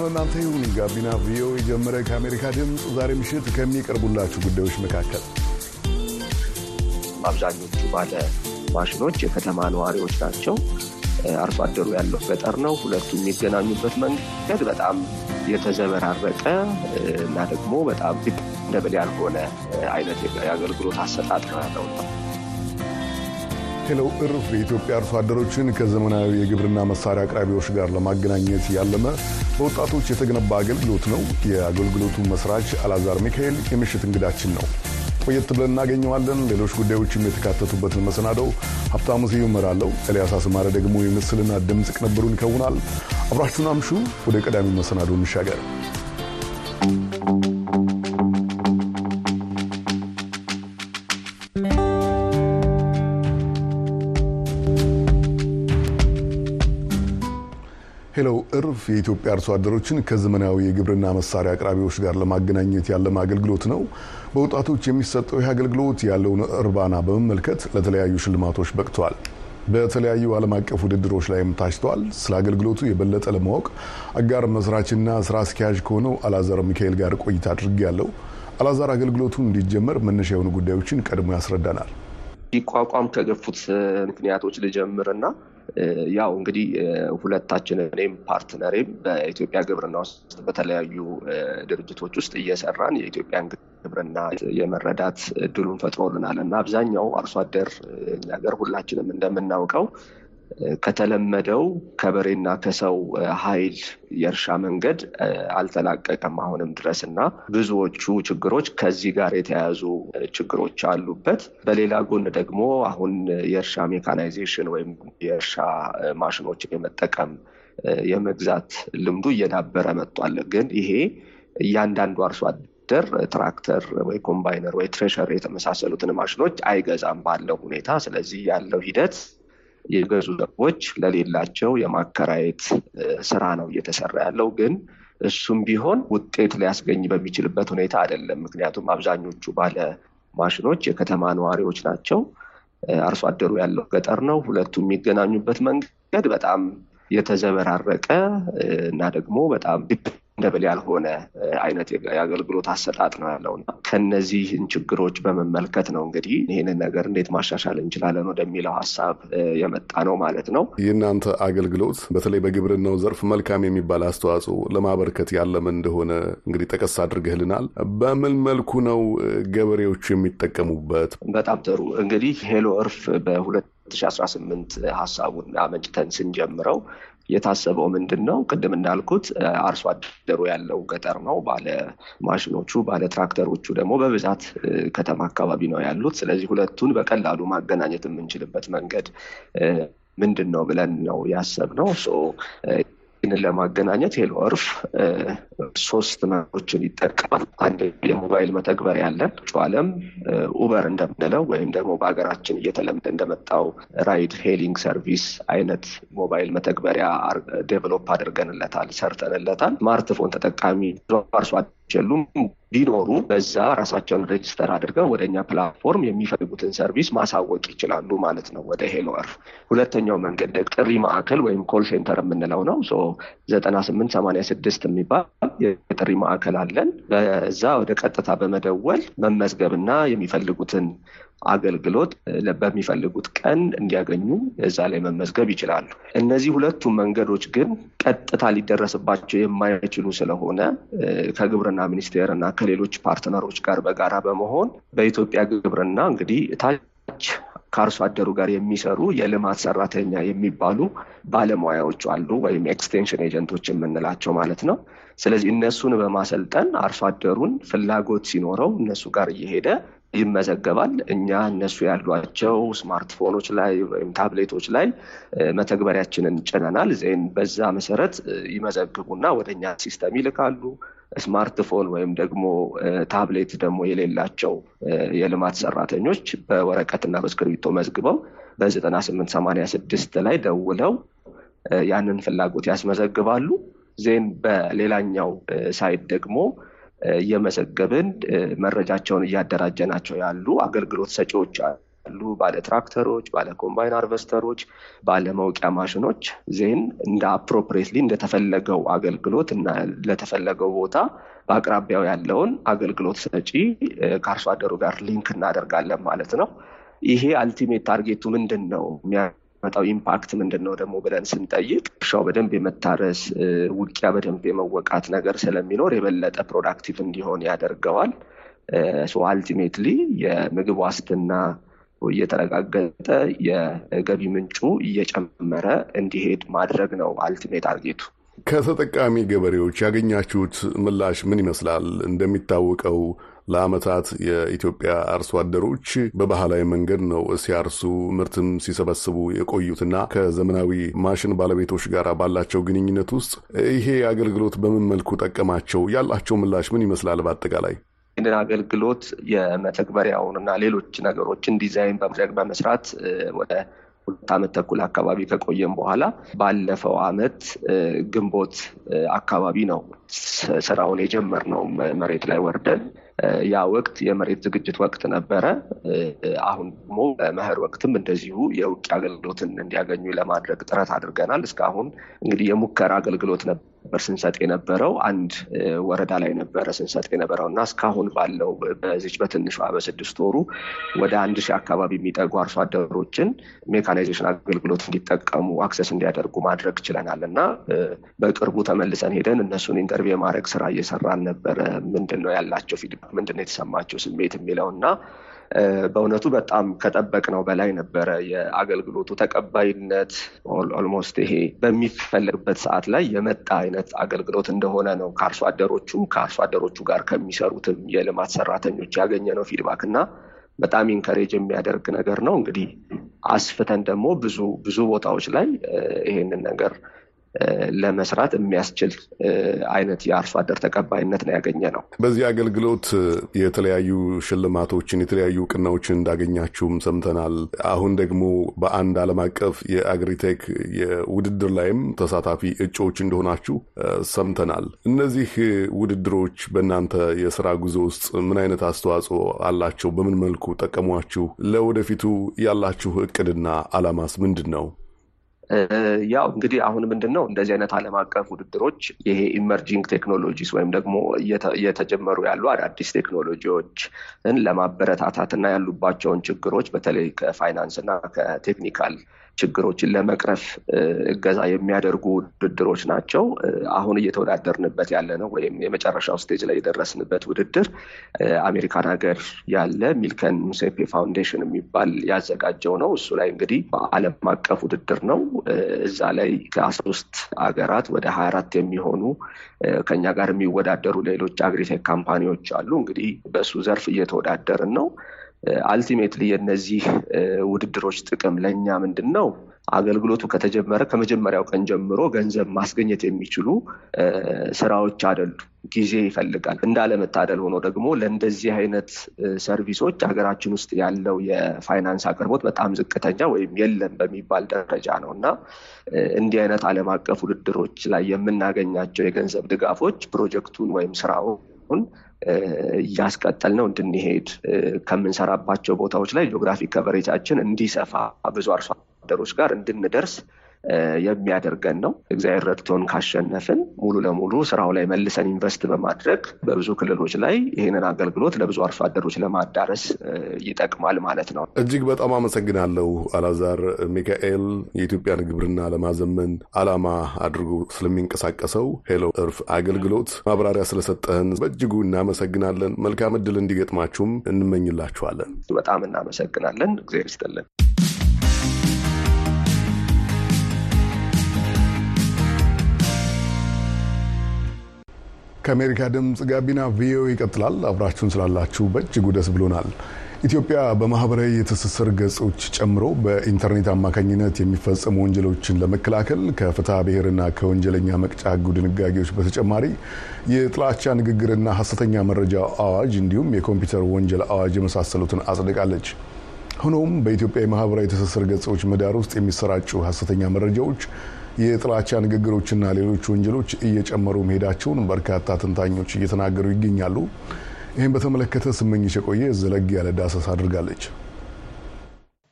ሰላም ለእናንተ ይሁን። ጋቢና VOA የጀመረ ከአሜሪካ ድምፅ ዛሬ ምሽት ከሚቀርቡላችሁ ጉዳዮች መካከል አብዛኞቹ ባለ ማሽኖች የከተማ ነዋሪዎች ናቸው። አርሶ አደሩ ያለው ገጠር ነው። ሁለቱ የሚገናኙበት መንገድ በጣም የተዘበራረቀ እና ደግሞ በጣም ደብል ያልሆነ አይነት የአገልግሎት አሰጣጥ ነው ያለው። ሄሎ እርፍ የኢትዮጵያ አርሶ አደሮችን ከዘመናዊ የግብርና መሳሪያ አቅራቢዎች ጋር ለማገናኘት ያለመ በወጣቶች የተገነባ አገልግሎት ነው። የአገልግሎቱ መስራች አላዛር ሚካኤል የምሽት እንግዳችን ነው። ቆየት ብለን እናገኘዋለን። ሌሎች ጉዳዮችም የተካተቱበትን መሰናደው ሀብታሙ ስዩም እመራለሁ። ኤልያስ አስማረ ደግሞ የምስልና ድምፅ ቅንብሩን ይከውናል። አብራችሁን አምሹ። ወደ ቀዳሚ መሰናዶ እንሻገር። ሄሎ እርፍ የኢትዮጵያ አርሶ አደሮችን ከዘመናዊ የግብርና መሳሪያ አቅራቢዎች ጋር ለማገናኘት ያለመ አገልግሎት ነው። በወጣቶች የሚሰጠው ይህ አገልግሎት ያለውን እርባና በመመልከት ለተለያዩ ሽልማቶች በቅተዋል። በተለያዩ ዓለም አቀፍ ውድድሮች ላይም ታጭተዋል። ስለ አገልግሎቱ የበለጠ ለማወቅ አጋር መስራችና ስራ አስኪያጅ ከሆነው አላዛር ሚካኤል ጋር ቆይታ አድርጌያለሁ። አላዛር አገልግሎቱ እንዲጀመር መነሻ የሆኑ ጉዳዮችን ቀድሞ ያስረዳናል። ሊቋቋም ከገፉት ምክንያቶች ልጀምርና ያው እንግዲህ ሁለታችን እኔም ፓርትነሬም በኢትዮጵያ ግብርና ውስጥ በተለያዩ ድርጅቶች ውስጥ እየሰራን የኢትዮጵያን ግብርና የመረዳት እድሉን ፈጥሮልናል። እና አብዛኛው አርሶ አደር ነገር ሁላችንም እንደምናውቀው ከተለመደው ከበሬና ከሰው ኃይል የእርሻ መንገድ አልተላቀቀም አሁንም ድረስ እና ብዙዎቹ ችግሮች ከዚህ ጋር የተያያዙ ችግሮች አሉበት። በሌላ ጎን ደግሞ አሁን የእርሻ mechanization ወይም የእርሻ ማሽኖችን የመጠቀም የመግዛት ልምዱ እየዳበረ መጥቷል። ግን ይሄ እያንዳንዱ አርሶ አደር ትራክተር ወይ combiner ወይ thresher የተመሳሰሉትን ማሽኖች አይገዛም ባለው ሁኔታ። ስለዚህ ያለው ሂደት የገዙ ሰዎች ለሌላቸው የማከራየት ስራ ነው እየተሰራ ያለው። ግን እሱም ቢሆን ውጤት ሊያስገኝ በሚችልበት ሁኔታ አይደለም። ምክንያቱም አብዛኞቹ ባለ ማሽኖች የከተማ ነዋሪዎች ናቸው። አርሶ አደሩ ያለው ገጠር ነው። ሁለቱ የሚገናኙበት መንገድ በጣም የተዘበራረቀ እና ደግሞ በጣም ደብል ያልሆነ አይነት የአገልግሎት አሰጣጥ ነው ያለው ከነዚህን ችግሮች በመመልከት ነው እንግዲህ ይህንን ነገር እንዴት ማሻሻል እንችላለን ወደሚለው ሀሳብ የመጣ ነው ማለት ነው። የእናንተ አገልግሎት በተለይ በግብርናው ዘርፍ መልካም የሚባል አስተዋጽኦ ለማበርከት ያለመ እንደሆነ እንግዲህ ጠቀስ አድርገህልናል። በምን መልኩ ነው ገበሬዎቹ የሚጠቀሙበት? በጣም ጥሩ እንግዲህ ሄሎ እርፍ በሁለት 2018 ሀሳቡን አመንጭተን ስንጀምረው የታሰበው ምንድን ነው? ቅድም እንዳልኩት አርሶ አደሩ ያለው ገጠር ነው። ባለ ማሽኖቹ ባለ ትራክተሮቹ ደግሞ በብዛት ከተማ አካባቢ ነው ያሉት። ስለዚህ ሁለቱን በቀላሉ ማገናኘት የምንችልበት መንገድ ምንድን ነው ብለን ነው ያሰብነው። ይህንን ለማገናኘት ሄሎ እርፍ ሶስት መንገዶችን ይጠቀማል። አንድ የሞባይል መተግበሪያ ያለን ያው በዓለም Uber እንደምንለው ወይም ደግሞ በሀገራችን እየተለመደ እንደመጣው ride hailing service አይነት ሞባይል መተግበሪያ develop አድርገንለታል፣ ሰርተንለታል። ስማርትፎን ተጠቃሚ አርሶ የሉም ቢኖሩ በዛ ራሳቸውን register አድርገው ወደ እኛ platform የሚፈልጉትን service ማሳወቅ ይችላሉ ማለት ነው ወደ ሄሎ እርፍ። ሁለተኛው መንገድ ጥሪ ማዕከል ወይም call center የምንለው ነው። ዘጠና ስምንት ሰማንያ ስድስት የሚባል የጥሪ ማዕከል አለን። በዛ ወደ ቀጥታ በመደወል መመዝገብና የሚፈልጉትን አገልግሎት በሚፈልጉት ቀን እንዲያገኙ እዛ ላይ መመዝገብ ይችላሉ። እነዚህ ሁለቱም መንገዶች ግን ቀጥታ ሊደረስባቸው የማይችሉ ስለሆነ ከግብርና ሚኒስቴር እና ከሌሎች partner ኦች ጋር በጋራ በመሆን በኢትዮጵያ ግብርና እንግዲህ ታች ከአርሶ አደሩ ጋር የሚሰሩ የልማት ሰራተኛ የሚባሉ ባለሙያዎች አሉ፣ ወይም extension agent ኦች የምንላቸው ማለት ነው። ስለዚህ እነሱን በማሰልጠን አርሶ አደሩን ፍላጎት ሲኖረው እነሱ ጋር እየሄደ ይመዘገባል። እኛ እነሱ ያሏቸው ስማርትፎኖች ላይ ወይም ታብሌቶች ላይ መተግበሪያችንን ጭነናል። then በዛ መሰረት ይመዘግቡና ወደ እኛ system ይልካሉ። ስማርትፎን ወይም ደግሞ ታብሌት ደግሞ የሌላቸው የልማት ሰራተኞች በወረቀትና በእስክሪብቶ መዝግበው በዘጠና ስምንት ሰማንያ ስድስት ላይ ደውለው ያንን ፍላጎት ያስመዘግባሉ። then በሌላኛው side ደግሞ እየመዘገብን መረጃቸውን እያደራጀናቸው ያሉ አገልግሎት ሰጪዎች ያሉ ባለ ትራክተሮች፣ ባለ combine harvester ኦች፣ ባለ መውቂያ ማሽኖች then እንደ appropriately እንደተፈለገው አገልግሎት እና ለተፈለገው ቦታ በአቅራቢያው ያለውን አገልግሎት ሰጪ ከአርሶ አደሩ ጋር link እናደርጋለን ማለት ነው። ይሄ ultimate target ኡ ምንድን ነው የሚያመጣው impact ምንድን ነው ደግሞ ብለን ስንጠይቅ እርሻው በደንብ የመታረስ ውቂያ በደንብ የመወቃት ነገር ስለሚኖር የበለጠ productive እንዲሆን ያደርገዋል። ultimately የምግብ ዋስትና እየተረጋገጠ የገቢ ምንጩ እየጨመረ እንዲሄድ ማድረግ ነው ultimate target ኡ። ከተጠቃሚ ገበሬዎች ያገኛችሁት ምላሽ ምን ይመስላል? እንደሚታወቀው ለዓመታት የኢትዮጵያ አርሶ አደሮች በባህላዊ መንገድ ነው ሲያርሱ ምርትም ሲሰበስቡ የቆዩትና ከዘመናዊ ማሽን ባለቤቶች ጋር ባላቸው ግንኙነት ውስጥ ይሄ አገልግሎት በምን መልኩ ጠቀማቸው? ያላቸው ምላሽ ምን ይመስላል? በአጠቃላይ ይህንን አገልግሎት የመተግበሪያውን እና ሌሎች ነገሮችን ዲዛይን በማድረግ በመስራት ወደ ሁለት ዓመት ተኩል አካባቢ ከቆየም በኋላ ባለፈው ዓመት ግንቦት አካባቢ ነው ስራውን የጀመርነው መሬት ላይ ወርደን ያ ወቅት የመሬት ዝግጅት ወቅት ነበረ። አሁን ደግሞ በመኸር ወቅትም እንደዚሁ የውጭ አገልግሎትን እንዲያገኙ ለማድረግ ጥረት አድርገናል። እስካሁን እንግዲህ የሙከራ አገልግሎት ነበር ስንሰጥ የነበረው አንድ ወረዳ ላይ ነበረ ስንሰጥ የነበረው እና እስካሁን ባለው በዚች በትንሿ በስድስት ወሩ ወደ አንድ ሺህ አካባቢ የሚጠጉ አርሶ አደሮችን mechanization አገልግሎት እንዲጠቀሙ access እንዲያደርጉ ማድረግ ችለናል እና በቅርቡ ተመልሰን ሄደን እነሱን interview የማድረግ ስራ እየሰራን ነበረ። ምንድን ነው ያላቸው feedback፣ ምንድን ነው የተሰማቸው ስሜት የሚለው እና በእውነቱ በጣም ከጠበቅነው በላይ ነበረ። የአገልግሎቱ ተቀባይነት almost ይሄ በሚፈለግበት ሰዓት ላይ የመጣ አይነት አገልግሎት እንደሆነ ነው ከአርሶ አደሮቹም ከአርሶ አደሮቹ ጋር ከሚሰሩትም የልማት ሰራተኞች ያገኘነው feedback እና በጣም encourage የሚያደርግ ነገር ነው። እንግዲህ አስፍተን ደግሞ ብዙ ብዙ ቦታዎች ላይ ይሄንን ነገር ለመስራት የሚያስችል አይነት የአርሶ አደር ተቀባይነት ነው ያገኘ ነው። በዚህ አገልግሎት የተለያዩ ሽልማቶችን የተለያዩ እውቅናዎችን እንዳገኛችሁም ሰምተናል። አሁን ደግሞ በአንድ ዓለም አቀፍ የ agritech የውድድር ላይም ተሳታፊ እጩዎች እንደሆናችሁ ሰምተናል። እነዚህ ውድድሮች በእናንተ የስራ ጉዞ ውስጥ ምን አይነት አስተዋጽኦ አላቸው? በምን መልኩ ጠቀሟችሁ? ለወደፊቱ ያላችሁ እቅድና አላማስ ምንድን ነው? ያው እንግዲህ አሁን ምንድን ነው እንደዚህ አይነት ዓለም አቀፍ ውድድሮች ይሄ emerging technologies ወይም ደግሞ እየተጀመሩ ያሉ አዳዲስ ቴክኖሎጂዎችን ለማበረታታት እና ያሉባቸውን ችግሮች በተለይ ከፋይናንስ እና ከ technical ችግሮችን ለመቅረፍ እገዛ የሚያደርጉ ውድድሮች ናቸው። አሁን እየተወዳደርንበት ያለ ነው ወይም የመጨረሻው stage ላይ የደረስንበት ውድድር አሜሪካን ሀገር ያለ Milken Motsepe Foundation የሚባል ያዘጋጀው ነው። እሱ ላይ እንግዲህ በዓለም አቀፍ ውድድር ነው። እዛ ላይ ከአስራ ሶስት ሀገራት ወደ ሀያ አራት የሚሆኑ ከኛ ጋር የሚወዳደሩ ሌሎች agritech company ዎች አሉ። እንግዲህ በእሱ ዘርፍ እየተወዳደርን ነው። ultimately የነዚህ ውድድሮች ጥቅም ለእኛ ምንድን ነው? አገልግሎቱ ከተጀመረ ከመጀመሪያው ቀን ጀምሮ ገንዘብ ማስገኘት የሚችሉ ስራዎች አይደሉ። ጊዜ ይፈልጋል። እንዳለመታደል ሆኖ ደግሞ ለእንደዚህ አይነት service ኦች ሀገራችን ውስጥ ያለው የፋይናንስ አቅርቦት በጣም ዝቅተኛ ወይም የለም በሚባል ደረጃ ነው እና እንዲህ አይነት ዓለም አቀፍ ውድድሮች ላይ የምናገኛቸው የገንዘብ ድጋፎች ፕሮጀክቱን ወይም ስራውን እያስቀጠልነው እንድንሄድ ከምንሰራባቸው ቦታዎች ላይ geographic coverage ኣችን እንዲሰፋ ብዙ አርሶ አደሮች ጋር እንድንደርስ የሚያደርገን ነው። እግዚአብሔር ረድቶን ካሸነፍን ሙሉ ለሙሉ ስራው ላይ መልሰን invest በማድረግ በብዙ ክልሎች ላይ ይህንን አገልግሎት ለብዙ አርሶ አደሮች ለማዳረስ ይጠቅማል ማለት ነው። እጅግ በጣም አመሰግናለሁ አላዛር ሚካኤል። የኢትዮጵያን ግብርና ለማዘመን ዓላማ አድርጎ ስለሚንቀሳቀሰው ሄሎ እርፍ አገልግሎት ማብራሪያ ስለሰጠህን በእጅጉ እናመሰግናለን። መልካም እድል እንዲገጥማችሁም እንመኝላችኋለን። በጣም እናመሰግናለን። እግዚአብሔር ይስጥልን። ከአሜሪካ ድምፅ ጋቢና ቪኦኤ ይቀጥላል። አብራችሁን ስላላችሁ በእጅጉ ደስ ብሎናል። ኢትዮጵያ በማህበራዊ የትስስር ገጾች ጨምሮ በኢንተርኔት አማካኝነት የሚፈጸሙ ወንጀሎችን ለመከላከል ከፍትሐ ብሔርና ከወንጀለኛ መቅጫ ሕጉ ድንጋጌዎች በተጨማሪ የጥላቻ ንግግርና ሐሰተኛ መረጃ አዋጅ እንዲሁም የኮምፒውተር ወንጀል አዋጅ የመሳሰሉትን አጽድቃለች። ሆኖም በኢትዮጵያ የማህበራዊ ትስስር ገጾች ምህዳር ውስጥ የሚሰራጩ ሐሰተኛ መረጃዎች የጥላቻ ንግግሮችና ሌሎች ወንጀሎች እየጨመሩ መሄዳቸውን በርካታ ተንታኞች እየተናገሩ ይገኛሉ። ይህም በተመለከተ ስመኝሽ የቆየ ዘለግ ያለ ዳሰሳ አድርጋለች።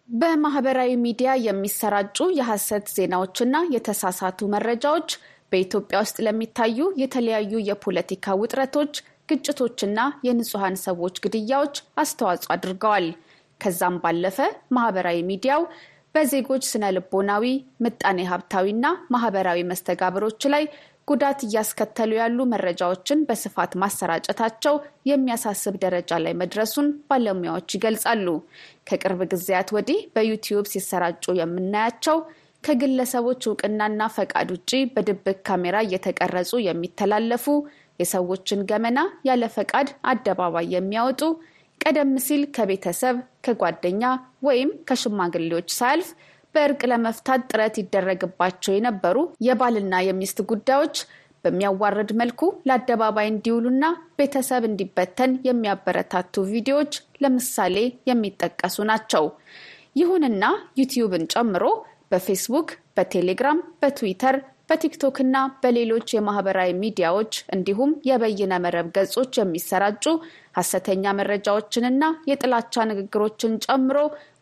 በማህበራዊ ሚዲያ የሚሰራጩ የሐሰት ዜናዎችና የተሳሳቱ መረጃዎች በኢትዮጵያ ውስጥ ለሚታዩ የተለያዩ የፖለቲካ ውጥረቶች፣ ግጭቶችና የንጹሐን ሰዎች ግድያዎች አስተዋጽኦ አድርገዋል። ከዛም ባለፈ ማህበራዊ ሚዲያው በዜጎች ስነ ልቦናዊ፣ ምጣኔ ሀብታዊና ማህበራዊ መስተጋብሮች ላይ ጉዳት እያስከተሉ ያሉ መረጃዎችን በስፋት ማሰራጨታቸው የሚያሳስብ ደረጃ ላይ መድረሱን ባለሙያዎች ይገልጻሉ። ከቅርብ ጊዜያት ወዲህ በዩቲዩብ ሲሰራጩ የምናያቸው ከግለሰቦች እውቅናና ፈቃድ ውጭ በድብቅ ካሜራ እየተቀረጹ የሚተላለፉ የሰዎችን ገመና ያለ ፈቃድ አደባባይ የሚያወጡ ቀደም ሲል ከቤተሰብ ከጓደኛ ወይም ከሽማግሌዎች ሳያልፍ በእርቅ ለመፍታት ጥረት ይደረግባቸው የነበሩ የባልና የሚስት ጉዳዮች በሚያዋርድ መልኩ ለአደባባይ እንዲውሉና ቤተሰብ እንዲበተን የሚያበረታቱ ቪዲዮዎች ለምሳሌ የሚጠቀሱ ናቸው። ይሁንና ዩቲዩብን ጨምሮ በፌስቡክ፣ በቴሌግራም፣ በትዊተር፣ በቲክቶክ እና በሌሎች የማህበራዊ ሚዲያዎች እንዲሁም የበይነ መረብ ገጾች የሚሰራጩ ሀሰተኛ መረጃዎችንና የጥላቻ ንግግሮችን ጨምሮ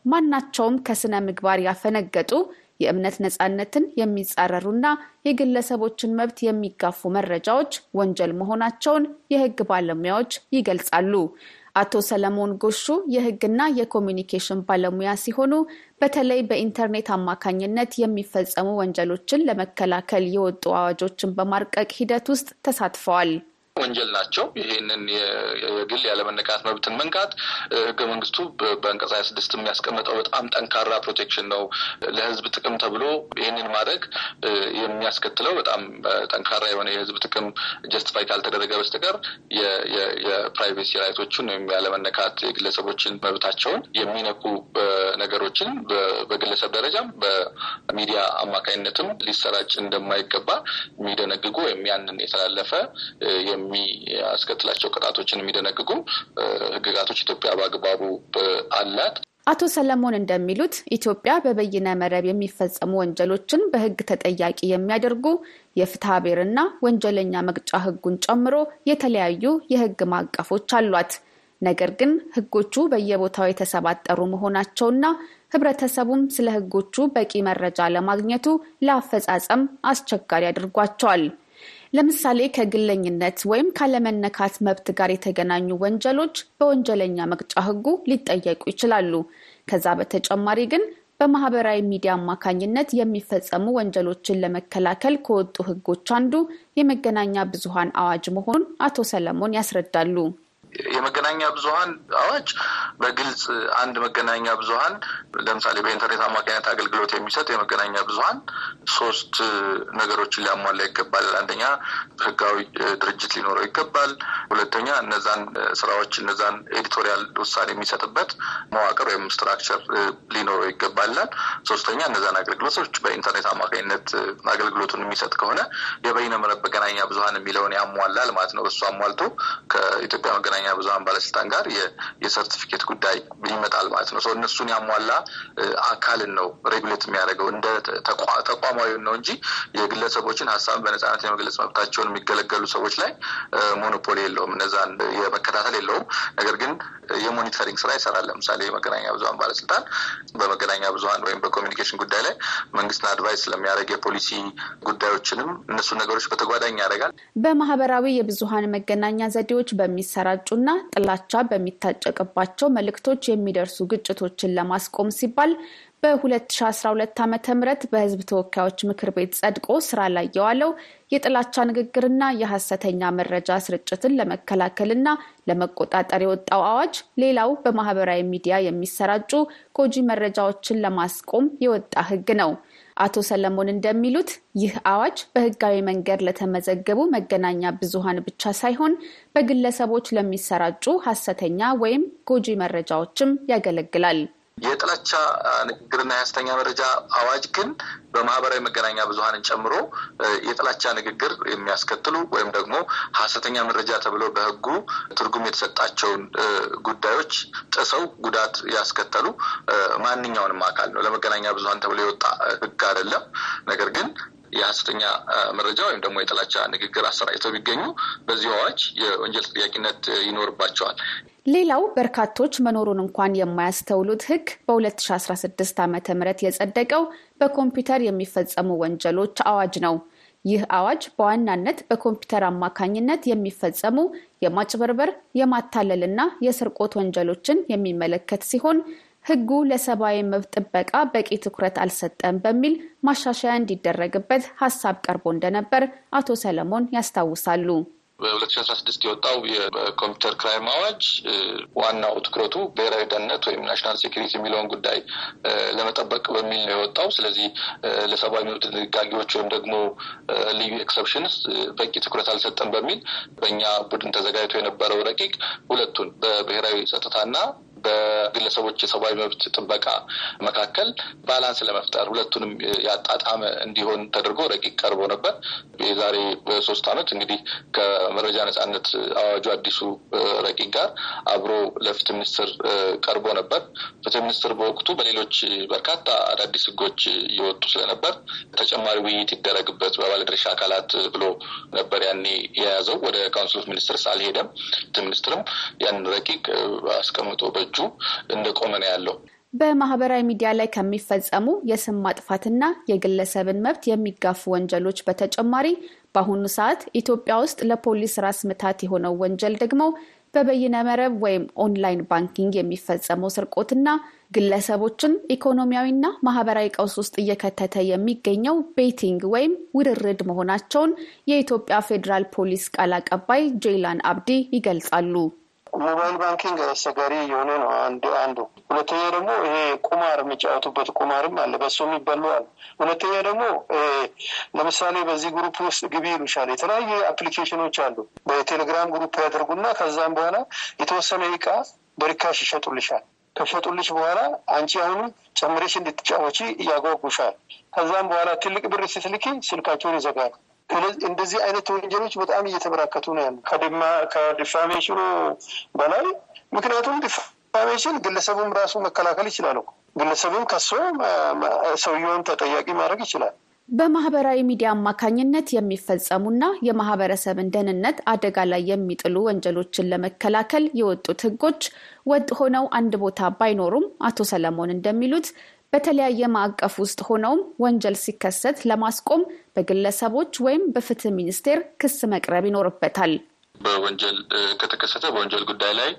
ማናቸውም ከስነ ምግባር ያፈነገጡ የእምነት ነጻነትን የሚጻረሩና የግለሰቦችን መብት የሚጋፉ መረጃዎች ወንጀል መሆናቸውን የሕግ ባለሙያዎች ይገልጻሉ። አቶ ሰለሞን ጎሹ የሕግና የኮሚኒኬሽን ባለሙያ ሲሆኑ በተለይ በኢንተርኔት አማካኝነት የሚፈጸሙ ወንጀሎችን ለመከላከል የወጡ አዋጆችን በማርቀቅ ሂደት ውስጥ ተሳትፈዋል። ወንጀል ናቸው። ይሄንን የግል ያለመነካት መብትን መንካት ህገ መንግስቱ በአንቀጽ ሀያ ስድስት የሚያስቀምጠው በጣም ጠንካራ protection ነው። ለህዝብ ጥቅም ተብሎ ይህንን ማድረግ የሚያስከትለው በጣም ጠንካራ የሆነ የህዝብ ጥቅም justify ካልተደረገ በስተቀር የ privacy right ኦችን ወይም ያለመነካት የግለሰቦችን መብታቸውን የሚነኩ ነገሮችን በግለሰብ ደረጃም በሚዲያ አማካኝነትም ሊሰራጭ እንደማይገባ የሚደነግጉ ወይም ያንን የተላለፈ የሚያስከትላቸው ቅጣቶችን የሚደነግጉ ህግጋቶች ኢትዮጵያ በአግባቡ አላት። አቶ ሰለሞን እንደሚሉት ኢትዮጵያ በበይነ መረብ የሚፈጸሙ ወንጀሎችን በህግ ተጠያቂ የሚያደርጉ የፍትሐ ብሔርና ወንጀለኛ መቅጫ ህጉን ጨምሮ የተለያዩ የህግ ማዕቀፎች አሏት። ነገር ግን ህጎቹ በየቦታው የተሰባጠሩ መሆናቸውና ህብረተሰቡም ስለ ህጎቹ በቂ መረጃ ለማግኘቱ ለአፈጻጸም አስቸጋሪ አድርጓቸዋል። ለምሳሌ ከግለኝነት ወይም ካለመነካት መብት ጋር የተገናኙ ወንጀሎች በወንጀለኛ መቅጫ ህጉ ሊጠየቁ ይችላሉ። ከዛ በተጨማሪ ግን በማህበራዊ ሚዲያ አማካኝነት የሚፈጸሙ ወንጀሎችን ለመከላከል ከወጡ ህጎች አንዱ የመገናኛ ብዙሃን አዋጅ መሆኑን አቶ ሰለሞን ያስረዳሉ። የመገናኛ ብዙኃን አዋጅ በግልጽ አንድ መገናኛ ብዙኃን ለምሳሌ በኢንተርኔት አማካኝነት አገልግሎት የሚሰጥ የመገናኛ ብዙኃን ሶስት ነገሮችን ሊያሟላ ይገባል። አንደኛ ህጋዊ ድርጅት ሊኖረው ይገባል። ሁለተኛ እነዛን ስራዎች እነዛን editorial ውሳኔ የሚሰጥበት መዋቅር ወይም structure ሊኖረው ይገባል። ሶስተኛ እነዛን አገልግሎቶች በኢንተርኔት አማካኝነት አገልግሎቱን የሚሰጥ ከሆነ የበይነ መረብ መገናኛ ብዙኃን የሚለውን ያሟላል ማለት ነው። እሱ አሟልቶ ከኢትዮጵያ መገናኛ ብዙኃን ባለስልጣን ጋር የሰርቲፊኬት ጉዳይ ይመጣል ማለት ነው። እነሱን ያሟላ አካልን ነው regulate የሚያደርገው እንደ ተቋማዊ ነው እንጂ የግለሰቦችን ሀሳብን በነጻነት የመግለጽ መብታቸውን የሚገለገሉ ሰዎች ላይ monopoly የለውም፣ እነዛን የመከታተል የለውም። ነገር ግን የ monitoring ስራ ይሰራል። ለምሳሌ የመገናኛ ብዙኃን ባለስልጣን በመገናኛ ብዙኃን ወይም በ communication ጉዳይ ላይ መንግስትን advise ስለሚያደርግ የፖሊሲ ጉዳዮችንም እነሱን ነገሮች በተጓዳኝ ያደርጋል። በማህበራዊ የብዙኃን መገናኛ ዘዴዎች በሚሰራጩና ጥላቻ በሚታጨቅባቸው መልእክቶች የሚደርሱ ግጭቶችን ለማስቆም ሲባል በ2012 ዓ ም በህዝብ ተወካዮች ምክር ቤት ጸድቆ ስራ ላይ የዋለው የጥላቻ ንግግርና የሐሰተኛ መረጃ ስርጭትን ለመከላከልና ለመቆጣጠር የወጣው አዋጅ ሌላው በማህበራዊ ሚዲያ የሚሰራጩ ጎጂ መረጃዎችን ለማስቆም የወጣ ህግ ነው። አቶ ሰለሞን እንደሚሉት ይህ አዋጅ በህጋዊ መንገድ ለተመዘገቡ መገናኛ ብዙሃን ብቻ ሳይሆን በግለሰቦች ለሚሰራጩ ሐሰተኛ ወይም ጎጂ መረጃዎችም ያገለግላል። የጥላቻ ንግግርና የሐሰተኛ መረጃ አዋጅ ግን በማህበራዊ መገናኛ ብዙኃንን ጨምሮ የጥላቻ ንግግር የሚያስከትሉ ወይም ደግሞ ሐሰተኛ መረጃ ተብሎ በህጉ ትርጉም የተሰጣቸውን ጉዳዮች ጥሰው ጉዳት ያስከተሉ ማንኛውንም አካል ነው። ለመገናኛ ብዙኃን ተብሎ የወጣ ህግ አይደለም። ነገር ግን የሐሰተኛ መረጃ ወይም ደግሞ የጥላቻ ንግግር አሰራጭተው ቢገኙ በዚህ አዋጅ የወንጀል ተጠያቂነት ይኖርባቸዋል። ሌላው በርካቶች መኖሩን እንኳን የማያስተውሉት ሕግ በ2016 ዓ ም የጸደቀው በኮምፒውተር የሚፈጸሙ ወንጀሎች አዋጅ ነው። ይህ አዋጅ በዋናነት በኮምፒውተር አማካኝነት የሚፈጸሙ የማጭበርበር፣ የማታለልና የስርቆት ወንጀሎችን የሚመለከት ሲሆን ሕጉ ለሰብአዊ መብት ጥበቃ በቂ ትኩረት አልሰጠም በሚል ማሻሻያ እንዲደረግበት ሀሳብ ቀርቦ እንደነበር አቶ ሰለሞን ያስታውሳሉ። በሁለት ሺ አስራ ስድስት የወጣው የ computer crime አዋጅ ዋናው ትኩረቱ ብሔራዊ ደህንነት ወይም national security የሚለውን ጉዳይ ለመጠበቅ በሚል ነው የወጣው። ስለዚህ ለሰብአዊ መብት ድንጋጌዎች ወይም ደግሞ ልዩ exceptions በቂ ትኩረት አልሰጠም በሚል በእኛ ቡድን ተዘጋጅቶ የነበረው ረቂቅ ሁለቱን በብሔራዊ ጸጥታና በግለሰቦች የሰብአዊ መብት ጥበቃ መካከል balance ለመፍጠር ሁለቱንም ያጣጣመ እንዲሆን ተደርጎ ረቂቅ ቀርቦ ነበር። የዛሬ ሶስት ዓመት እንግዲህ ከመረጃ ነጻነት አዋጁ አዲሱ ረቂቅ ጋር አብሮ ለፍትህ ሚኒስትር ቀርቦ ነበር። ፍትህ ሚኒስትር በወቅቱ በሌሎች በርካታ አዳዲስ ህጎች እየወጡ ስለነበር ተጨማሪ ውይይት ይደረግበት በባለድርሻ አካላት ብሎ ነበር ያኔ የያዘው። ወደ council of ministers አልሄደም። ፍትህ ሚኒስትርም ያን ረቂቅ አስቀምጦ በእጁ እንደቆመ ነው ያለው። በማህበራዊ ሚዲያ ላይ ከሚፈጸሙ የስም ማጥፋትና የግለሰብን መብት የሚጋፉ ወንጀሎች በተጨማሪ በአሁኑ ሰዓት ኢትዮጵያ ውስጥ ለፖሊስ ራስ ምታት የሆነው ወንጀል ደግሞ በበይነ መረብ ወይም online banking የሚፈጸመው ስርቆትና ግለሰቦችን ኢኮኖሚያዊና ማህበራዊ ቀውስ ውስጥ እየከተተ የሚገኘው betting ወይም ውርርድ መሆናቸውን የኢትዮጵያ ፌዴራል ፖሊስ ቃል አቀባይ ጄይላን አብዲ ይገልጻሉ። mobile banking አስቸጋሪ የሆነ ነው አንዱ ሁለተኛ ደግሞ ይሄ ቁማር የሚጫወቱበት ቁማርም አለ፣ በሱ የሚበሉ አለ። ሁለተኛ ደግሞ ለምሳሌ በዚህ group ውስጥ ግቢ ይሉሻል። የተለያዩ application ኦች አሉ። በቴሌግራም group ያደርጉና ከዛም በኋላ የተወሰነ እቃ በርካሽ ይሸጡልሻል። ከሸጡልሽ በኋላ አንቺ አሁንም ጨምሬሽ እንድትጫወቺ እያጓጉሻል። ከዛም በኋላ ትልቅ ብር ስትልኪ ስልካቸውን ይዘጋሉ። እንደዚህ አይነት ወንጀሎች በጣም እየተበራከቱ ነው ያሉ ከ defamation ኡ በላይ ምክንያቱም defamation ግለሰቡም ራሱ መከላከል ይችላል። ግለሰቡም ከሶ ሰውየውን ተጠያቂ ማድረግ ይችላል። በማህበራዊ ሚዲያ አማካኝነት የሚፈጸሙና የማህበረሰብን ደህንነት አደጋ ላይ የሚጥሉ ወንጀሎችን ለመከላከል የወጡት ህጎች ወጥ ሆነው አንድ ቦታ ባይኖሩም አቶ ሰለሞን እንደሚሉት በተለያየ ማዕቀፍ ውስጥ ሆነውም ወንጀል ሲከሰት ለማስቆም በግለሰቦች ወይም በፍትህ ሚኒስቴር ክስ መቅረብ ይኖርበታል። በወንጀል ከተከሰተ በወንጀል ጉዳይ ላይ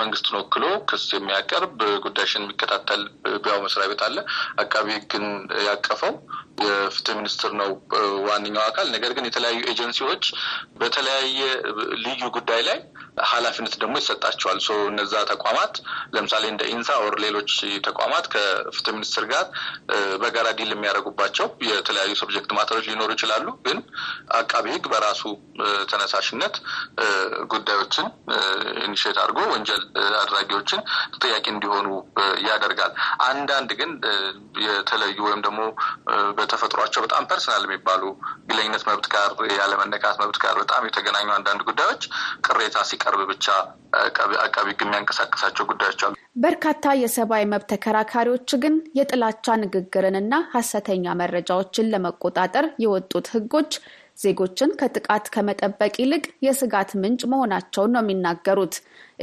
መንግስትን ወክሎ ክስ የሚያቀርብ ጉዳይሽን የሚከታተል ቢያው መስሪያ ቤት አለ። አቃቢ ህግን ያቀፈው የፍትህ ሚኒስትር ነው ዋነኛው አካል። ነገር ግን የተለያዩ ኤጀንሲዎች በተለያየ ልዩ ጉዳይ ላይ ኃላፊነት ደግሞ ይሰጣቸዋል። so እነዛ ተቋማት ለምሳሌ እንደ ኢንሳ or ሌሎች ተቋማት ከፍትህ ሚኒስትር ጋር በጋራ deal የሚያደርጉባቸው የተለያዩ subject matter ኦች ሊኖሩ ይችላሉ። ግን አቃቢ ህግ በራሱ ተነሳሽነት ጉዳዮችን initiate አድርጎ ወንጀል አድራጊዎችን ተጠያቂ እንዲሆኑ ያደርጋል። አንዳንድ ግን የተለዩ ወይም ደግሞ በተፈጥሯቸው በጣም personal የሚባሉ ግለኝነት መብት ጋር ያለመነካት መብት ጋር በጣም የተገናኙ አንዳንድ ጉዳዮች ቅሬታ ሲቀርብ ብቻ አቃቢ ህግ የሚያንቀሳቀሳቸው ጉዳዮች አሉ። በርካታ የሰብአዊ መብት ተከራካሪዎች ግን የጥላቻ ንግግርንና ሀሰተኛ መረጃዎችን ለመቆጣጠር የወጡት ህጎች ዜጎችን ከጥቃት ከመጠበቅ ይልቅ የስጋት ምንጭ መሆናቸውን ነው የሚናገሩት።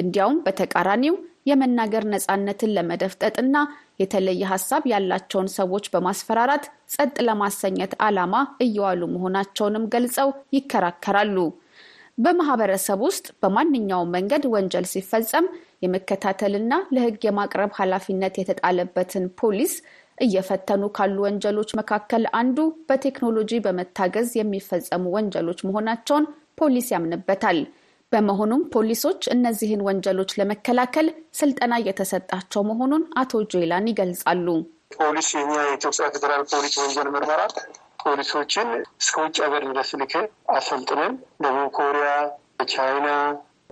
እንዲያውም በተቃራኒው የመናገር ነፃነትን ለመደፍጠጥና የተለየ ሀሳብ ያላቸውን ሰዎች በማስፈራራት ጸጥ ለማሰኘት ዓላማ እየዋሉ መሆናቸውንም ገልጸው ይከራከራሉ። በማህበረሰብ ውስጥ በማንኛውም መንገድ ወንጀል ሲፈጸም የመከታተልና ለህግ የማቅረብ ኃላፊነት የተጣለበትን ፖሊስ እየፈተኑ ካሉ ወንጀሎች መካከል አንዱ በቴክኖሎጂ በመታገዝ የሚፈጸሙ ወንጀሎች መሆናቸውን ፖሊስ ያምንበታል። በመሆኑም ፖሊሶች እነዚህን ወንጀሎች ለመከላከል ስልጠና እየተሰጣቸው መሆኑን አቶ ጄላን ይገልጻሉ። ፖሊስ የኢትዮጵያ ፌዴራል ፖሊስ ወንጀል ምርመራ ፖሊሶችን እስከ ውጭ ሀገር ድረስ ልከን አሰልጥነን ደቡብ ኮሪያ፣ ቻይና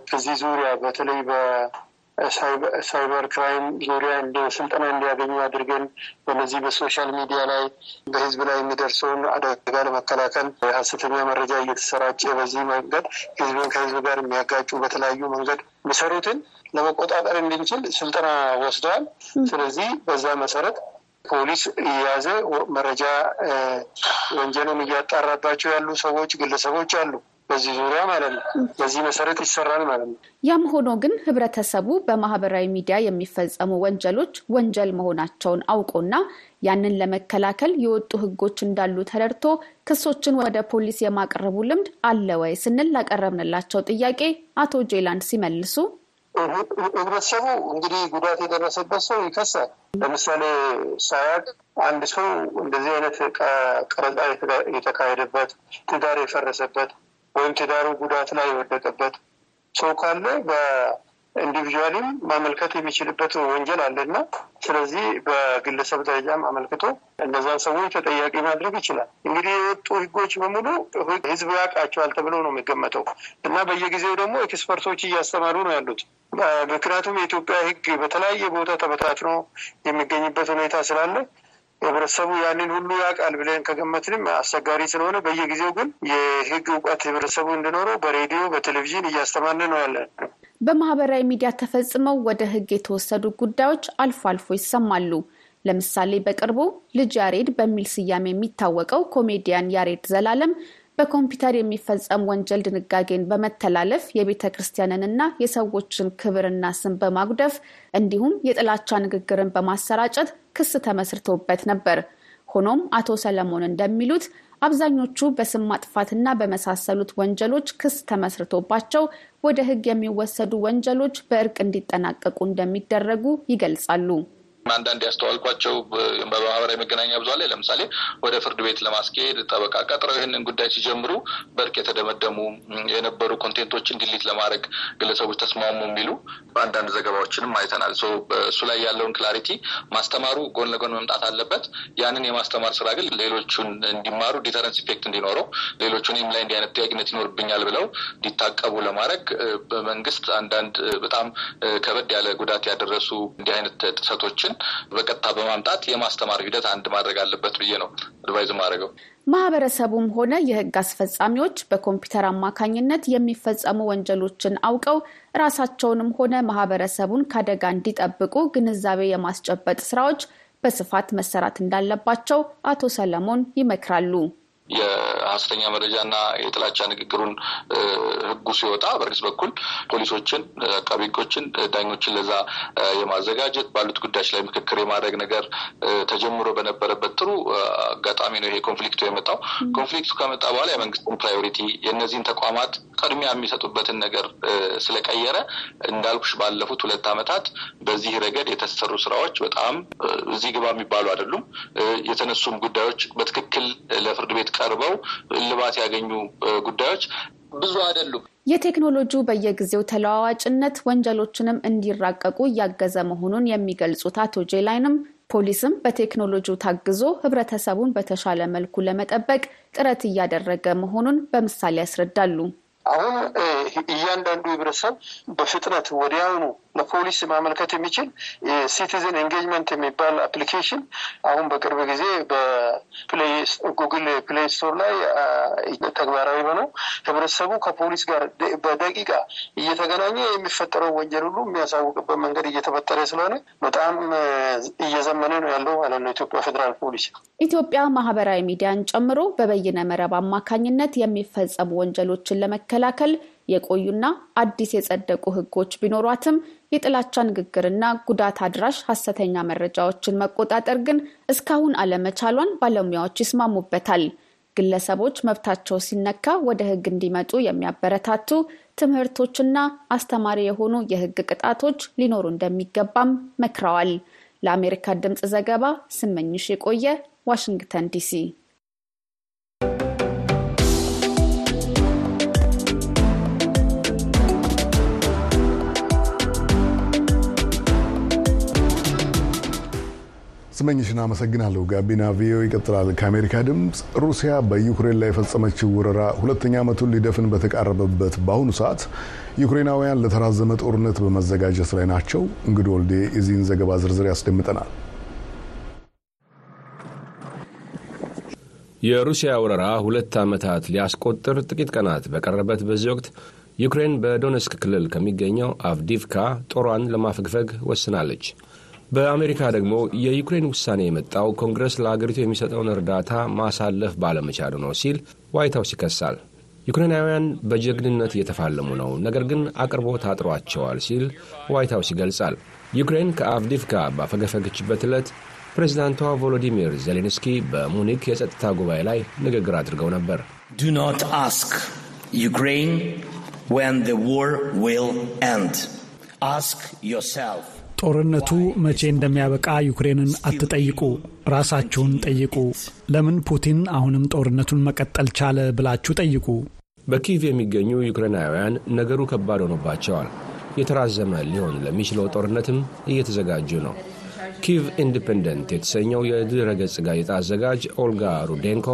በዚህ ዙሪያ በተለይ cyber crime ዙሪያ እንደ ስልጠና እንዲያገኙ አድርገን በነዚህ በ social media ላይ በህዝብ ላይ የሚደርሰውን አደጋ ለመከላከል ሀሰተኛ መረጃ እየተሰራጨ በዚህ መንገድ ህዝብን ከህዝብ ጋር የሚያጋጩ በተለያዩ መንገድ የሚሰሩትን ለመቆጣጠር እንድንችል ስልጠና ወስደዋል። ስለዚህ በዛ መሰረት ፖሊስ እየያዘ መረጃ ወንጀሉን እያጣራባቸው ያሉ ሰዎች፣ ግለሰቦች አሉ። በዚህ ዙሪያ ማለት ነው። በዚህ መሰረት ይሰራል ማለት ነው። ያም ሆኖ ግን ህብረተሰቡ በማህበራዊ ሚዲያ የሚፈጸሙ ወንጀሎች ወንጀል መሆናቸውን አውቆና ያንን ለመከላከል የወጡ ህጎች እንዳሉ ተረድቶ ክሶችን ወደ ፖሊስ የማቅረቡ ልምድ አለ ወይ ስንል ላቀረብንላቸው ጥያቄ አቶ ጄላንድ ሲመልሱ ህብረተሰቡ እንግዲህ ጉዳት የደረሰበት ሰው ይከሳል። ለምሳሌ ሳያቅ አንድ ሰው እንደዚህ አይነት ቀረጻ የተካሄደበት ትዳር የፈረሰበት ወይም ትዳሩ ጉዳት ላይ የወደቀበት ሰው ካለ በኢንዲቪዥዋሊም ማመልከት የሚችልበት ወንጀል አለና ስለዚህ በግለሰብ ደረጃም አመልክቶ እነዛን ሰዎች ተጠያቂ ማድረግ ይችላል። እንግዲህ የወጡ ህጎች በሙሉ ህዝብ ያውቃቸዋል ተብሎ ነው የሚገመተው እና በየጊዜው ደግሞ expert ኦች እያስተማሩ ነው ያሉት። ምክንያቱም የኢትዮጵያ ህግ በተለያየ ቦታ ተበታትኖ የሚገኝበት ሁኔታ ስላለ ህብረተሰቡ ያንን ሁሉ ያውቃል ብለን ከገመትንም አስቸጋሪ ስለሆነ በየጊዜው ግን የህግ እውቀት ህብረተሰቡ እንዲኖረው በሬዲዮ በቴሌቪዥን እያስተማርን ነው ያለን። በማህበራዊ ሚዲያ ተፈጽመው ወደ ህግ የተወሰዱ ጉዳዮች አልፎ አልፎ ይሰማሉ። ለምሳሌ በቅርቡ ልጅ ያሬድ በሚል ስያሜ የሚታወቀው ኮሜዲያን ያሬድ ዘላለም በኮምፒውተር የሚፈጸም ወንጀል ድንጋጌን በመተላለፍ የቤተ ክርስቲያንንና የሰዎችን ክብርና ስም በማጉደፍ እንዲሁም የጥላቻ ንግግርን በማሰራጨት ክስ ተመስርቶበት ነበር። ሆኖም አቶ ሰለሞን እንደሚሉት አብዛኞቹ በስም ማጥፋትና በመሳሰሉት ወንጀሎች ክስ ተመስርቶባቸው ወደ ህግ የሚወሰዱ ወንጀሎች በእርቅ እንዲጠናቀቁ እንደሚደረጉ ይገልጻሉ። አንዳንድ ያስተዋልኳቸው በማህበራዊ መገናኛ ብዙኃን ላይ ለምሳሌ ወደ ፍርድ ቤት ለማስኬድ ጠበቃ ቀጥረው ይህንን ጉዳይ ሲጀምሩ በእርቅ የተደመደሙ የነበሩ content ኦችን delete ለማድረግ ግለሰቦች ተስማሙ የሚሉ አንዳንድ ዘገባዎችንም አይተናል። እሱ ላይ ያለውን clarity ማስተማሩ ጎን ለጎን መምጣት አለበት። ያንን የማስተማር ስራ ግን ሌሎቹን እንዲማሩ deterrence effect እንዲኖረው ሌሎቹንም ላይ እንዲህ አይነት ተጠያቂነት ይኖርብኛል ብለው እንዲታቀቡ ለማድረግ በመንግስት አንዳንድ በጣም ከበድ ያለ ጉዳት ያደረሱ እንዲህ አይነት ጥሰቶችን በቀጥታ በማምጣት የማስተማር ሂደት አንድ ማድረግ አለበት ብዬ ነው አድቫይዝ ማድረገው። ማህበረሰቡም ሆነ የህግ አስፈጻሚዎች በኮምፒውተር አማካኝነት የሚፈጸሙ ወንጀሎችን አውቀው ራሳቸውንም ሆነ ማህበረሰቡን ከአደጋ እንዲጠብቁ ግንዛቤ የማስጨበጥ ስራዎች በስፋት መሰራት እንዳለባቸው አቶ ሰለሞን ይመክራሉ። የሀሰተኛ መረጃና የጥላቻ ንግግሩን ህጉ ሲወጣ በርግስ በኩል ፖሊሶችን፣ አቃቤ ህጎችን፣ ዳኞችን ለዛ የማዘጋጀት ባሉት ጉዳዮች ላይ ምክክር የማድረግ ነገር ተጀምሮ በነበረበት ጥሩ አጋጣሚ ነው ይሄ conflict ኡ የመጣው። conflict ኡ ከመጣ በኋላ የመንግስትን priority የእነዚህን ተቋማት ቅድሚያ የሚሰጡበትን ነገር ስለቀየረ እንዳልኩሽ ባለፉት ሁለት ዓመታት በዚህ ረገድ የተሰሩ ስራዎች በጣም እዚህ ግባ የሚባሉ አይደሉም። የተነሱም ጉዳዮች በትክክል ለፍርድ ቤት ቀርበው እልባት ያገኙ ጉዳዮች ብዙ አይደሉም። የቴክኖሎጂው በየጊዜው ተለዋዋጭነት ወንጀሎችንም እንዲራቀቁ እያገዘ መሆኑን የሚገልጹት አቶ ጄላይንም ፖሊስም በቴክኖሎጂው ታግዞ ህብረተሰቡን በተሻለ መልኩ ለመጠበቅ ጥረት እያደረገ መሆኑን በምሳሌ ያስረዳሉ። አሁን እያንዳንዱ ህብረተሰብ በፍጥነት ወዲያውኑ ለፖሊስ ማመልከት የሚችል የ citizen engagement የሚባል application አሁን በቅርብ ጊዜ በጉግል ፕሌይ ስቶር ላይ ተግባራዊ ሆነው ህብረተሰቡ ከፖሊስ ጋር በደቂቃ እየተገናኘ የሚፈጠረው ወንጀል ሁሉ የሚያሳውቅበት መንገድ እየተፈጠረ ስለሆነ በጣም እየዘመነ ነው ያለው ማለት ነው ኢትዮጵያ ፌዴራል ፖሊስ። ኢትዮጵያ ማህበራዊ ሚዲያን ጨምሮ በበይነ መረብ አማካኝነት የሚፈጸሙ ወንጀሎችን ለመከላከል የቆዩና አዲስ የጸደቁ ህጎች ቢኖሯትም የጥላቻ ንግግርና ጉዳት አድራሽ ሀሰተኛ መረጃዎችን መቆጣጠር ግን እስካሁን አለመቻሏን ባለሙያዎች ይስማሙበታል። ግለሰቦች መብታቸው ሲነካ ወደ ህግ እንዲመጡ የሚያበረታቱ ትምህርቶችና አስተማሪ የሆኑ የህግ ቅጣቶች ሊኖሩ እንደሚገባም መክረዋል። ለአሜሪካ ድምፅ ዘገባ ስመኝሽ የቆየ ዋሽንግተን ዲሲ። ስመኝሽን አመሰግናለሁ። ጋቢና ቪኦኤ ይቀጥላል። ከአሜሪካ ድምፅ ሩሲያ በዩክሬን ላይ የፈጸመችው ወረራ ሁለተኛ ዓመቱን ሊደፍን በተቃረበበት በአሁኑ ሰዓት ዩክሬናውያን ለተራዘመ ጦርነት በመዘጋጀት ላይ ናቸው። እንግዶ ወልዴ የዚህን ዘገባ ዝርዝር ያስደምጠናል። የሩሲያ ወረራ ሁለት ዓመታት ሊያስቆጥር ጥቂት ቀናት በቀረበት በዚህ ወቅት ዩክሬን በዶኔስክ ክልል ከሚገኘው አቭዲቭካ ጦሯን ለማፈግፈግ ወስናለች። በአሜሪካ ደግሞ የዩክሬን ውሳኔ የመጣው ኮንግረስ ለአገሪቱ የሚሰጠውን እርዳታ ማሳለፍ ባለመቻሉ ነው ሲል ዋይት ሀውስ ይከሳል። ዩክሬናውያን በጀግንነት እየተፋለሙ ነው፣ ነገር ግን አቅርቦት አጥሯቸዋል ሲል ዋይት ሀውስ ይገልጻል። ዩክሬን ከአቭዲቭካ ባፈገፈገችበት ዕለት ፕሬዚዳንቷ ቮሎዲሚር ዜሌንስኪ በሙኒክ የጸጥታ ጉባኤ ላይ ንግግር አድርገው ነበር። Do not ask Ukraine when the war will end ask yourself ጦርነቱ መቼ እንደሚያበቃ ዩክሬንን አትጠይቁ፣ ራሳችሁን ጠይቁ። ለምን ፑቲን አሁንም ጦርነቱን መቀጠል ቻለ ብላችሁ ጠይቁ። በኪቭ የሚገኙ ዩክሬናውያን ነገሩ ከባድ ሆኖባቸዋል። የተራዘመ ሊሆን ለሚችለው ጦርነትም እየተዘጋጁ ነው። ኪቭ ኢንዲፔንደንት የተሰኘው የድረ ገጽ ጋዜጣ አዘጋጅ ኦልጋ ሩዴንኮ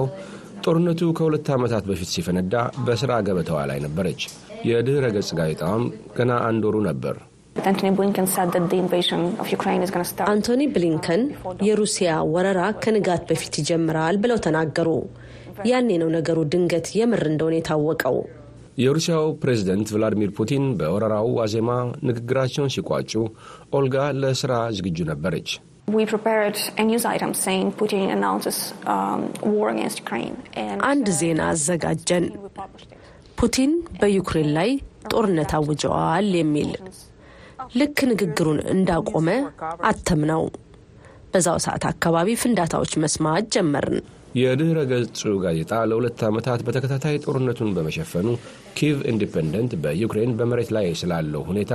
ጦርነቱ ከሁለት ዓመታት በፊት ሲፈነዳ በሥራ ገበታዋ ላይ ነበረች። የድረ ገጽ ጋዜጣዋም ገና አንድ ወሩ ነበር። አንቶኒ ብሊንከን የሩሲያ ወረራ ከንጋት በፊት ይጀምራል ብለው ተናገሩ። ያኔ ነው ነገሩ ድንገት የምር እንደሆነ የታወቀው። የሩሲያው ፕሬዝደንት ቭላዲሚር ፑቲን በወረራው ዋዜማ ንግግራቸውን ሲቋጩ ኦልጋ ለሥራ ዝግጁ ነበረች። አንድ ዜና አዘጋጀን። ፑቲን በዩክሬን ላይ ጦርነት አውጀዋል የሚል ልክ ንግግሩን እንዳቆመ አተምነው። በዛው ሰዓት አካባቢ ፍንዳታዎች መስማት ጀመርን። የድረ ገጹ ጋዜጣ ለሁለት ዓመታት በተከታታይ ጦርነቱን በመሸፈኑ ኪቭ ኢንዲፔንደንት በዩክሬን በመሬት ላይ ስላለው ሁኔታ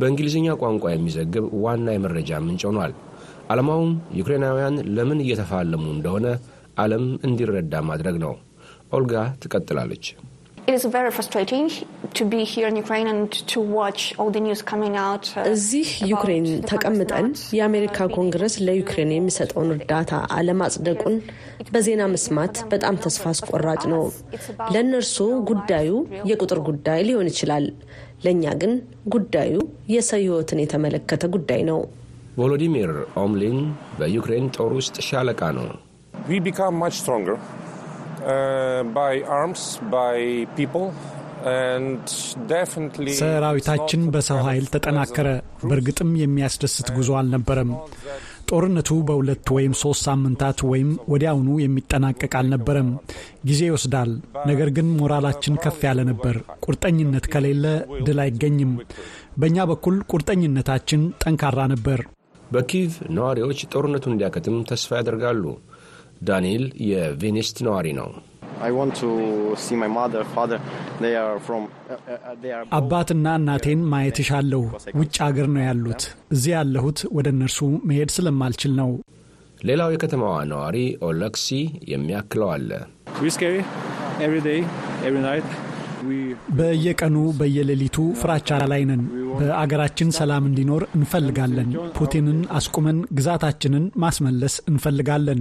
በእንግሊዝኛ ቋንቋ የሚዘግብ ዋና የመረጃ ምንጭ ሆኗል። ዓላማውም ዩክሬናውያን ለምን እየተፋለሙ እንደሆነ ዓለም እንዲረዳ ማድረግ ነው። ኦልጋ ትቀጥላለች። እዚህ ዩክሬን ተቀምጠን የአሜሪካ ኮንግረስ ለዩክሬን የሚሰጠውን እርዳታ አለማጽደቁን በዜና መስማት በጣም ተስፋ አስቆራጭ ነው። ለእነርሱ ጉዳዩ የቁጥር ጉዳይ ሊሆን ይችላል። ለእኛ ግን ጉዳዩ የሰው ሕይወትን የተመለከተ ጉዳይ ነው። ቮሎዲሚር ኦምሊን በዩክሬን ጦር ውስጥ ሻለቃ ነው። ሰራዊታችን በሰው ኃይል ተጠናከረ። በእርግጥም የሚያስደስት ጉዞ አልነበረም። ጦርነቱ በሁለት ወይም ሶስት ሳምንታት ወይም ወዲያውኑ የሚጠናቀቅ አልነበረም። ጊዜ ይወስዳል። ነገር ግን ሞራላችን ከፍ ያለ ነበር። ቁርጠኝነት ከሌለ ድል አይገኝም። በእኛ በኩል ቁርጠኝነታችን ጠንካራ ነበር። በኪቭ ነዋሪዎች ጦርነቱ እንዲያከትም ተስፋ ያደርጋሉ። ዳንኤል የቬኔስት ነዋሪ ነው። አባትና እናቴን ማየት እሻለሁ። ውጭ አገር ነው ያሉት። እዚህ ያለሁት ወደ እነርሱ መሄድ ስለማልችል ነው። ሌላው የከተማዋ ነዋሪ ኦለክሲ የሚያክለው አለ። በየቀኑ በየሌሊቱ ፍራቻ ላይ ነን። በአገራችን ሰላም እንዲኖር እንፈልጋለን። ፑቲንን አስቁመን ግዛታችንን ማስመለስ እንፈልጋለን።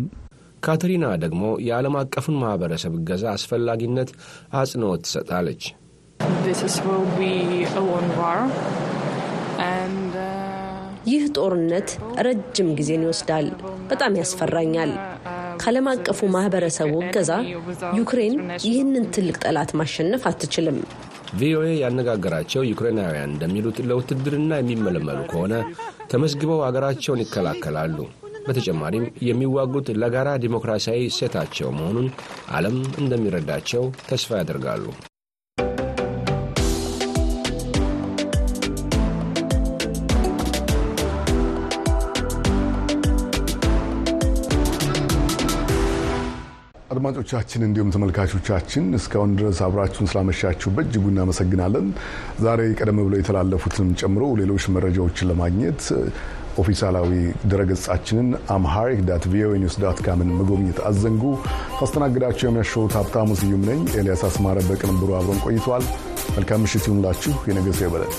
ካተሪና ደግሞ የዓለም አቀፉን ማኅበረሰብ እገዛ አስፈላጊነት አጽንኦት ትሰጣለች። ይህ ጦርነት ረጅም ጊዜን ይወስዳል። በጣም ያስፈራኛል። ከዓለም አቀፉ ማህበረሰቡ እገዛ ዩክሬን ይህንን ትልቅ ጠላት ማሸነፍ አትችልም። ቪኦኤ ያነጋገራቸው ዩክሬናውያን እንደሚሉት ለውትድርና የሚመለመሉ ከሆነ ተመዝግበው አገራቸውን ይከላከላሉ። በተጨማሪም የሚዋጉት ለጋራ ዲሞክራሲያዊ እሴታቸው መሆኑን ዓለም እንደሚረዳቸው ተስፋ ያደርጋሉ። አድማጮቻችን እንዲሁም ተመልካቾቻችን እስካሁን ድረስ አብራችሁን ስላመሻችሁ በእጅጉ እናመሰግናለን። ዛሬ ቀደም ብለው የተላለፉትንም ጨምሮ ሌሎች መረጃዎችን ለማግኘት ኦፊሴላዊ ድረገጻችንን amharic dot voa news dot com ን መጎብኘት አትዘንጉ። ያስተናገድኳችሁ የሚያመሸውት ሀብታሙ ስዩም ነኝ። ኤልያስ አስማረ በቅንብሩ አብረን ቆይተዋል። መልካም ምሽት ይሁንላችሁ። የነገ ሰው ይበለን።